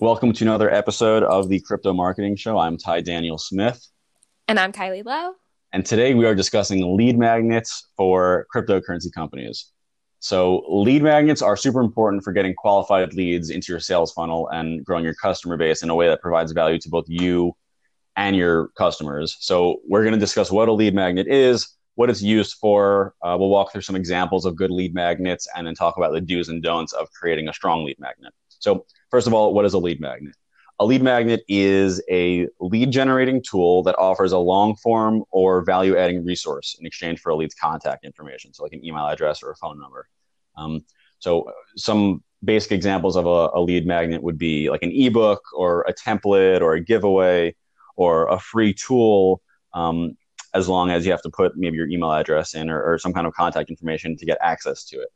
Welcome to another episode of the Crypto Marketing Show. I'm Ty Daniel Smith. And I'm Kylie Lowe. And today we are discussing lead magnets for cryptocurrency companies. So, lead magnets are super important for getting qualified leads into your sales funnel and growing your customer base in a way that provides value to both you and your customers. So, we're going to discuss what a lead magnet is, what it's used for. Uh, we'll walk through some examples of good lead magnets and then talk about the do's and don'ts of creating a strong lead magnet. So, first of all, what is a lead magnet? A lead magnet is a lead generating tool that offers a long form or value adding resource in exchange for a lead's contact information, so like an email address or a phone number. Um, so, some basic examples of a, a, lead magnet would be like an ebook or a template or a giveaway or a free tool, um, as long as you have to put maybe your email address in or, or some kind of contact information to get access to it.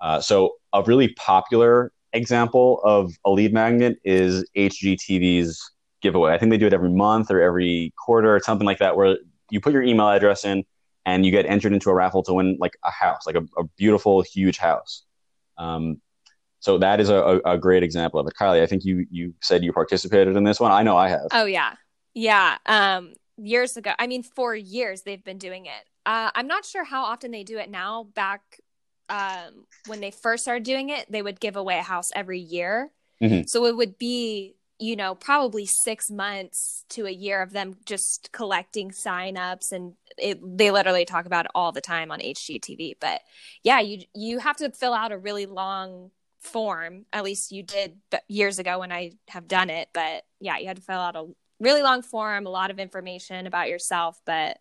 Uh, so, a really popular example of a lead magnet is HGTV's giveaway. I think they do it every month or every quarter or something like that, where you put your email address in and you get entered into a raffle to win like a house, like a, a beautiful, huge house. Um, so that is a, a, great example of it. Kylie, I think you you said you participated in this one. I know I have. Oh yeah, yeah. Um, years ago, I mean, for years they've been doing it. Uh, I'm not sure how often they do it now. Back um, when they first started doing it, they would give away a house every year. Mm-hmm. So it would be, you know, probably six months to a year of them just collecting signups, and it, they literally talk about it all the time on HGTV. But yeah, you you have to fill out a really long form. At least you did years ago when I have done it. But yeah, you had to fill out a really long form, a lot of information about yourself, but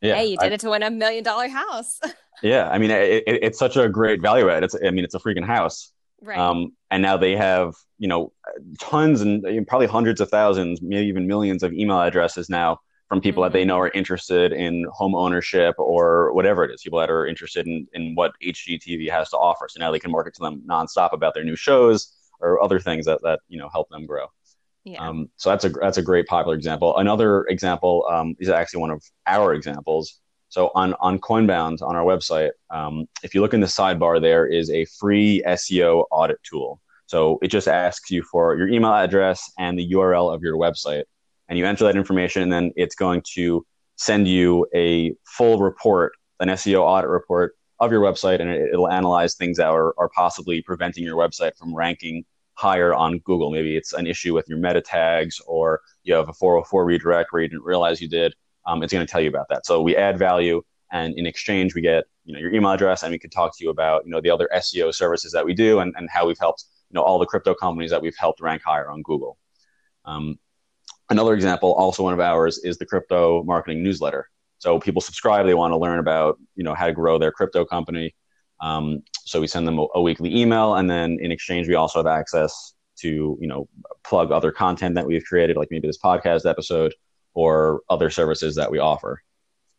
yeah, hey, you did I, it to win a million dollar house. yeah, I mean, it, it, it's such a great value add. It's, I mean, it's a freaking house. Right. Um, and now they have, you know, tons and probably hundreds of thousands, maybe even millions of email addresses now from people mm-hmm. that they know are interested in home ownership or whatever it is, people that are interested in, in what HGTV has to offer. So now they can market to them nonstop about their new shows or other things that, that you know, help them grow. Yeah. Um, so that's a that's a great popular example. Another example um, is actually one of our examples. So on on Coinbound on our website, um, if you look in the sidebar, there is a free SEO audit tool. So it just asks you for your email address and the URL of your website, and you enter that information, and then it's going to send you a full report, an SEO audit report of your website, and it, will analyze things that are, are possibly preventing your website from ranking higher on Google. Maybe it's an issue with your meta tags or you have a 404 redirect where you didn't realize you did. Um, it's going to tell you about that. So we add value, and in exchange, we get you know your email address, and we can talk to you about you know the other SEO services that we do and, and how we've helped you know all the crypto companies that we've helped rank higher on Google. Um, another example, also one of ours, is the crypto marketing newsletter. So people subscribe; they want to learn about you know how to grow their crypto company. Um, so we send them a, a, weekly email, and then in exchange, we also have access to you know plug other content that we've created, like maybe this podcast episode or other services that we offer.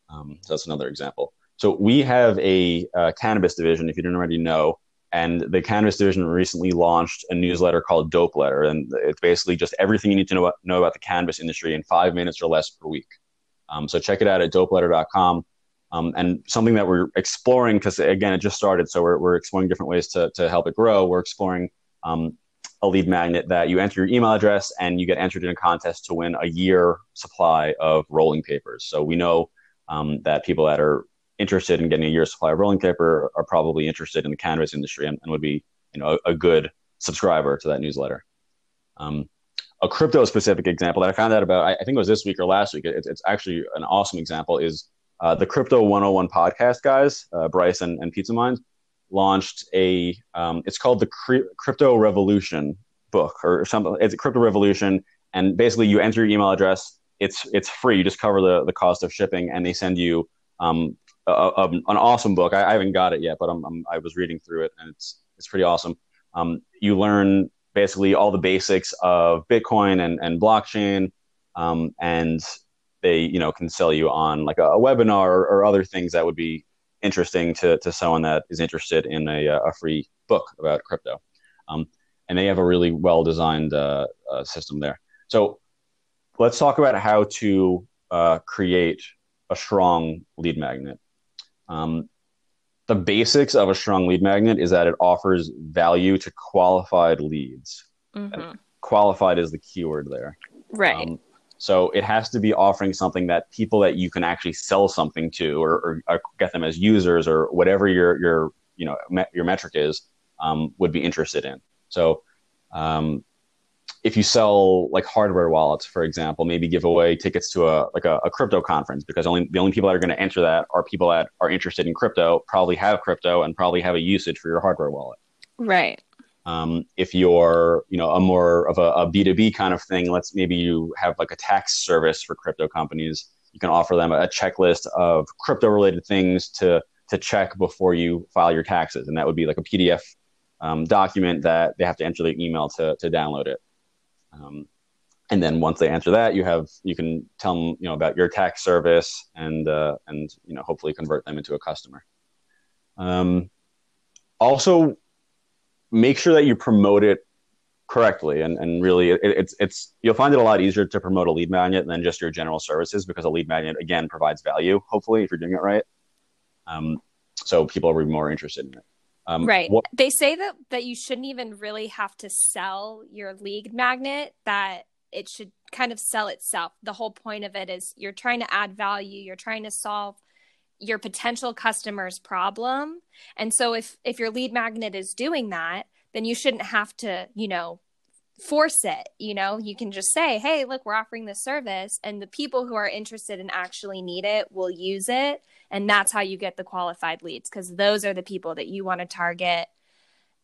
Um, so that's another example. So we have a cannabis division, if you didn't already know, and the cannabis division recently launched a newsletter called Dope Letter, and it's basically just everything you need to know about, know about the cannabis industry in five minutes or less per week. Um, so check it out at dopeletter.com. Um, and something that we're exploring because again it just started so we're, we're exploring different ways to, to help it grow. We're exploring um, a lead magnet that you enter your email address and you get entered in a contest to win a year supply of rolling papers. So we know um, that people that are interested in getting a year supply of rolling paper are probably interested in the cannabis industry and, and would be you know a, a, good subscriber to that newsletter. Um, a crypto specific example that i found out about I, think it was this week or last week it, it's actually an awesome example is uh, the Crypto 101 podcast guys, uh, Bryce and, and Pizza Mind, launched a. Um, it's called the Cri- Crypto Revolution book or something. It's a Crypto Revolution, and basically you enter your email address. It's it's free. You just cover the the cost of shipping, and they send you um, a, a, an awesome book. I, I, haven't got it yet, but I'm, I'm, i was reading through it, and it's it's pretty awesome. Um, you learn basically all the basics of Bitcoin and, and blockchain, um, and they you know can sell you on like a, a webinar or, or, other things that would be interesting to, to someone that is interested in a, a free book about crypto um, and they have a really well designed uh, uh, system there so let's talk about how to uh, create a strong lead magnet um, the basics of a strong lead magnet is that it offers value to qualified leads. Mm-hmm. Qualified is the keyword there. Right. Um, so it has to be offering something that people that you can actually sell something to, or, or, or get them as users, or whatever your your you know your metric is, um, would be interested in. So um, if you sell like hardware wallets, for example, maybe give away tickets to a like a, a crypto conference because only the only people that are going to enter that are people that are interested in crypto, probably have crypto, and probably have a usage for your hardware wallet. Right. Um, if you're you know a more of a a B2B kind of thing, let's maybe you have like a tax service for crypto companies. You can offer them a checklist of crypto related things to to check before you file your taxes, and that would be like a PDF um, document that they have to enter their email to to download it. Um, and then once they answer that, you have you can tell them you know about your tax service and uh, and you know hopefully convert them into a customer. Um, also, make sure that you promote it correctly and, and really it, it's it's you'll find it a lot easier to promote a lead magnet than just your general services because a lead magnet again provides value hopefully if you're doing it right um, so people will be more interested in it um, right. What- they say that that you shouldn't even really have to sell your lead magnet. That it should kind of sell itself. The whole point of it is you're trying to add value. You're trying to solve your potential customer's problem. And so if if your lead magnet is doing that, then you shouldn't have to, you know, force it. You know you can just say hey look we're offering this service and the people who are interested and actually need it will use it. And that's how you get the qualified leads because those are the people that you want to target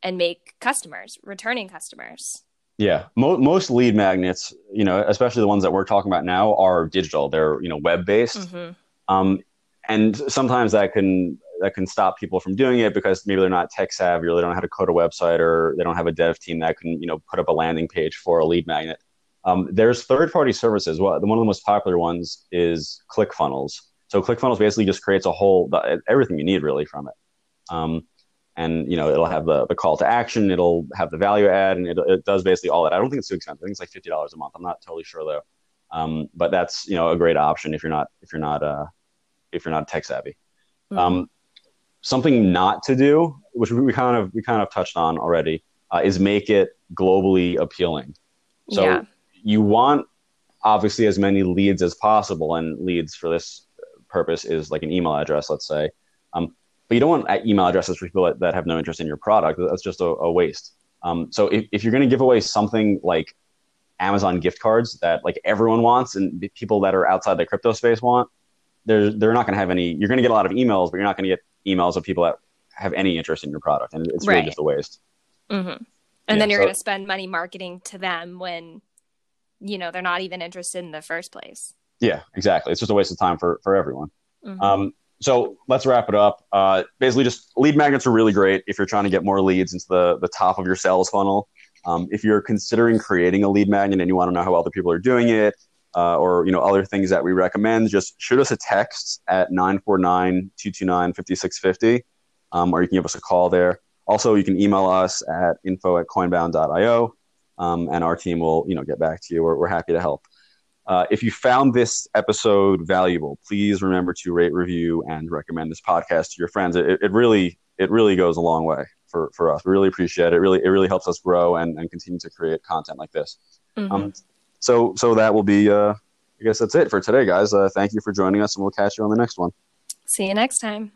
and make customers returning customers. Yeah. Mo- most lead magnets you know especially the ones that we're talking about now are digital. They're you know web based mm-hmm. um, and sometimes that can that can stop people from doing it because maybe they're not tech savvy or they don't know how to code a website or they don't have a dev team that can you know put up a landing page for a lead magnet. Um, there's third party services. Well, one of the most popular ones is ClickFunnels. So ClickFunnels basically just creates a whole everything you need really from it. Um, and you know it'll have the, the call to action, it'll have the value add, and it, it does basically all that. I don't think it's too expensive. I think it's like fifty dollars a month. I'm not totally sure though. Um, but that's you know a great option if you're not if you're not uh, if you're not tech savvy. Mm-hmm. Um, something not to do, which we kind of we kind of touched on already, uh, is make it globally appealing. So yeah. you want obviously as many leads as possible, and leads for this purpose is like an email address, let's say. Um, but you don't want email addresses for people that, that have no interest in your product. That's just a, a waste. Um, so if, if you're going to give away something like Amazon gift cards that like everyone wants and people that are outside the crypto space want, they're they're not going to have any. You're going to get a lot of emails, but you're not going to get emails of people that have any interest in your product, and it's really just a waste. Mm-hmm. And yeah, then you're so, going to spend money marketing to them when you know they're not even interested in the first place. Yeah, exactly. It's just a waste of time for for everyone. Mm-hmm. Um, so let's wrap it up. Uh, basically, just lead magnets are really great if you're trying to get more leads into the the top of your sales funnel. Um, if you're considering creating a lead magnet and you want to know how other people are doing it, uh, or you know other things that we recommend, just shoot us a text at 949-229-5650, um, or you can give us a call there. Also, you can email us at info at coinbound.io, um, and our team will you know get back to you. We're, we're happy to help. Uh, if you found this episode valuable, please remember to rate, review, and recommend this podcast to your friends. It, it really it really goes a long way for, for us. We really appreciate it. it. Really, it really helps us grow and, and continue to create content like this. Mm-hmm. Um, so so that will be. Uh, I guess that's it for today, guys. Uh, thank you for joining us, and we'll catch you on the next one. See you next time.